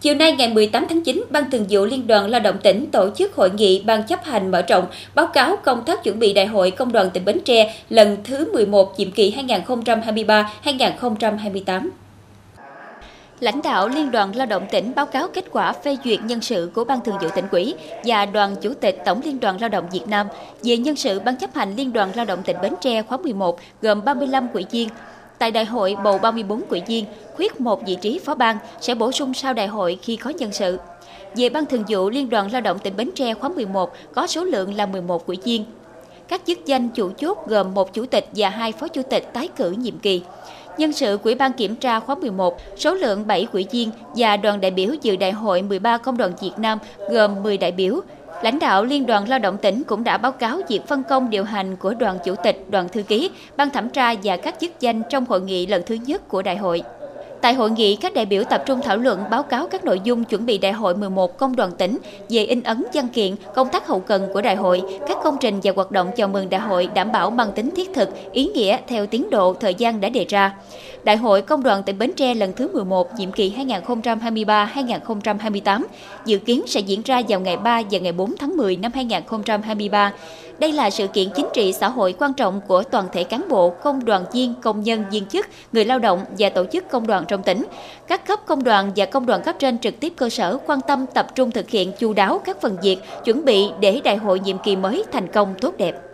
Chiều nay ngày 18 tháng 9, Ban Thường vụ Liên đoàn Lao động tỉnh tổ chức hội nghị Ban chấp hành mở rộng báo cáo công tác chuẩn bị Đại hội Công đoàn tỉnh Bến Tre lần thứ 11 nhiệm kỳ 2023-2028. Lãnh đạo Liên đoàn Lao động tỉnh báo cáo kết quả phê duyệt nhân sự của Ban Thường vụ tỉnh ủy và Đoàn Chủ tịch Tổng Liên đoàn Lao động Việt Nam về nhân sự Ban chấp hành Liên đoàn Lao động tỉnh Bến Tre khóa 11 gồm 35 ủy viên, Tại đại hội bầu 34 quỹ viên, khuyết một vị trí phó ban sẽ bổ sung sau đại hội khi có nhân sự. Về Ban Thường vụ Liên đoàn Lao động tỉnh Bến Tre khóa 11 có số lượng là 11 quỹ viên. Các chức danh chủ chốt gồm một chủ tịch và hai phó chủ tịch tái cử nhiệm kỳ. Nhân sự Quỹ ban kiểm tra khóa 11, số lượng 7 quỹ viên và đoàn đại biểu dự đại hội 13 công đoàn Việt Nam gồm 10 đại biểu, Lãnh đạo Liên đoàn Lao động tỉnh cũng đã báo cáo việc phân công điều hành của đoàn chủ tịch, đoàn thư ký, ban thẩm tra và các chức danh trong hội nghị lần thứ nhất của đại hội. Tại hội nghị, các đại biểu tập trung thảo luận báo cáo các nội dung chuẩn bị đại hội 11 công đoàn tỉnh về in ấn văn kiện, công tác hậu cần của đại hội, các công trình và hoạt động chào mừng đại hội đảm bảo mang tính thiết thực, ý nghĩa theo tiến độ thời gian đã đề ra. Đại hội Công đoàn tỉnh Bến Tre lần thứ 11, nhiệm kỳ 2023-2028, dự kiến sẽ diễn ra vào ngày 3 và ngày 4 tháng 10 năm 2023. Đây là sự kiện chính trị xã hội quan trọng của toàn thể cán bộ, công đoàn viên, công nhân, viên chức, người lao động và tổ chức công đoàn trong tỉnh. Các cấp công đoàn và công đoàn cấp trên trực tiếp cơ sở quan tâm tập trung thực hiện chu đáo các phần việc chuẩn bị để đại hội nhiệm kỳ mới thành công tốt đẹp.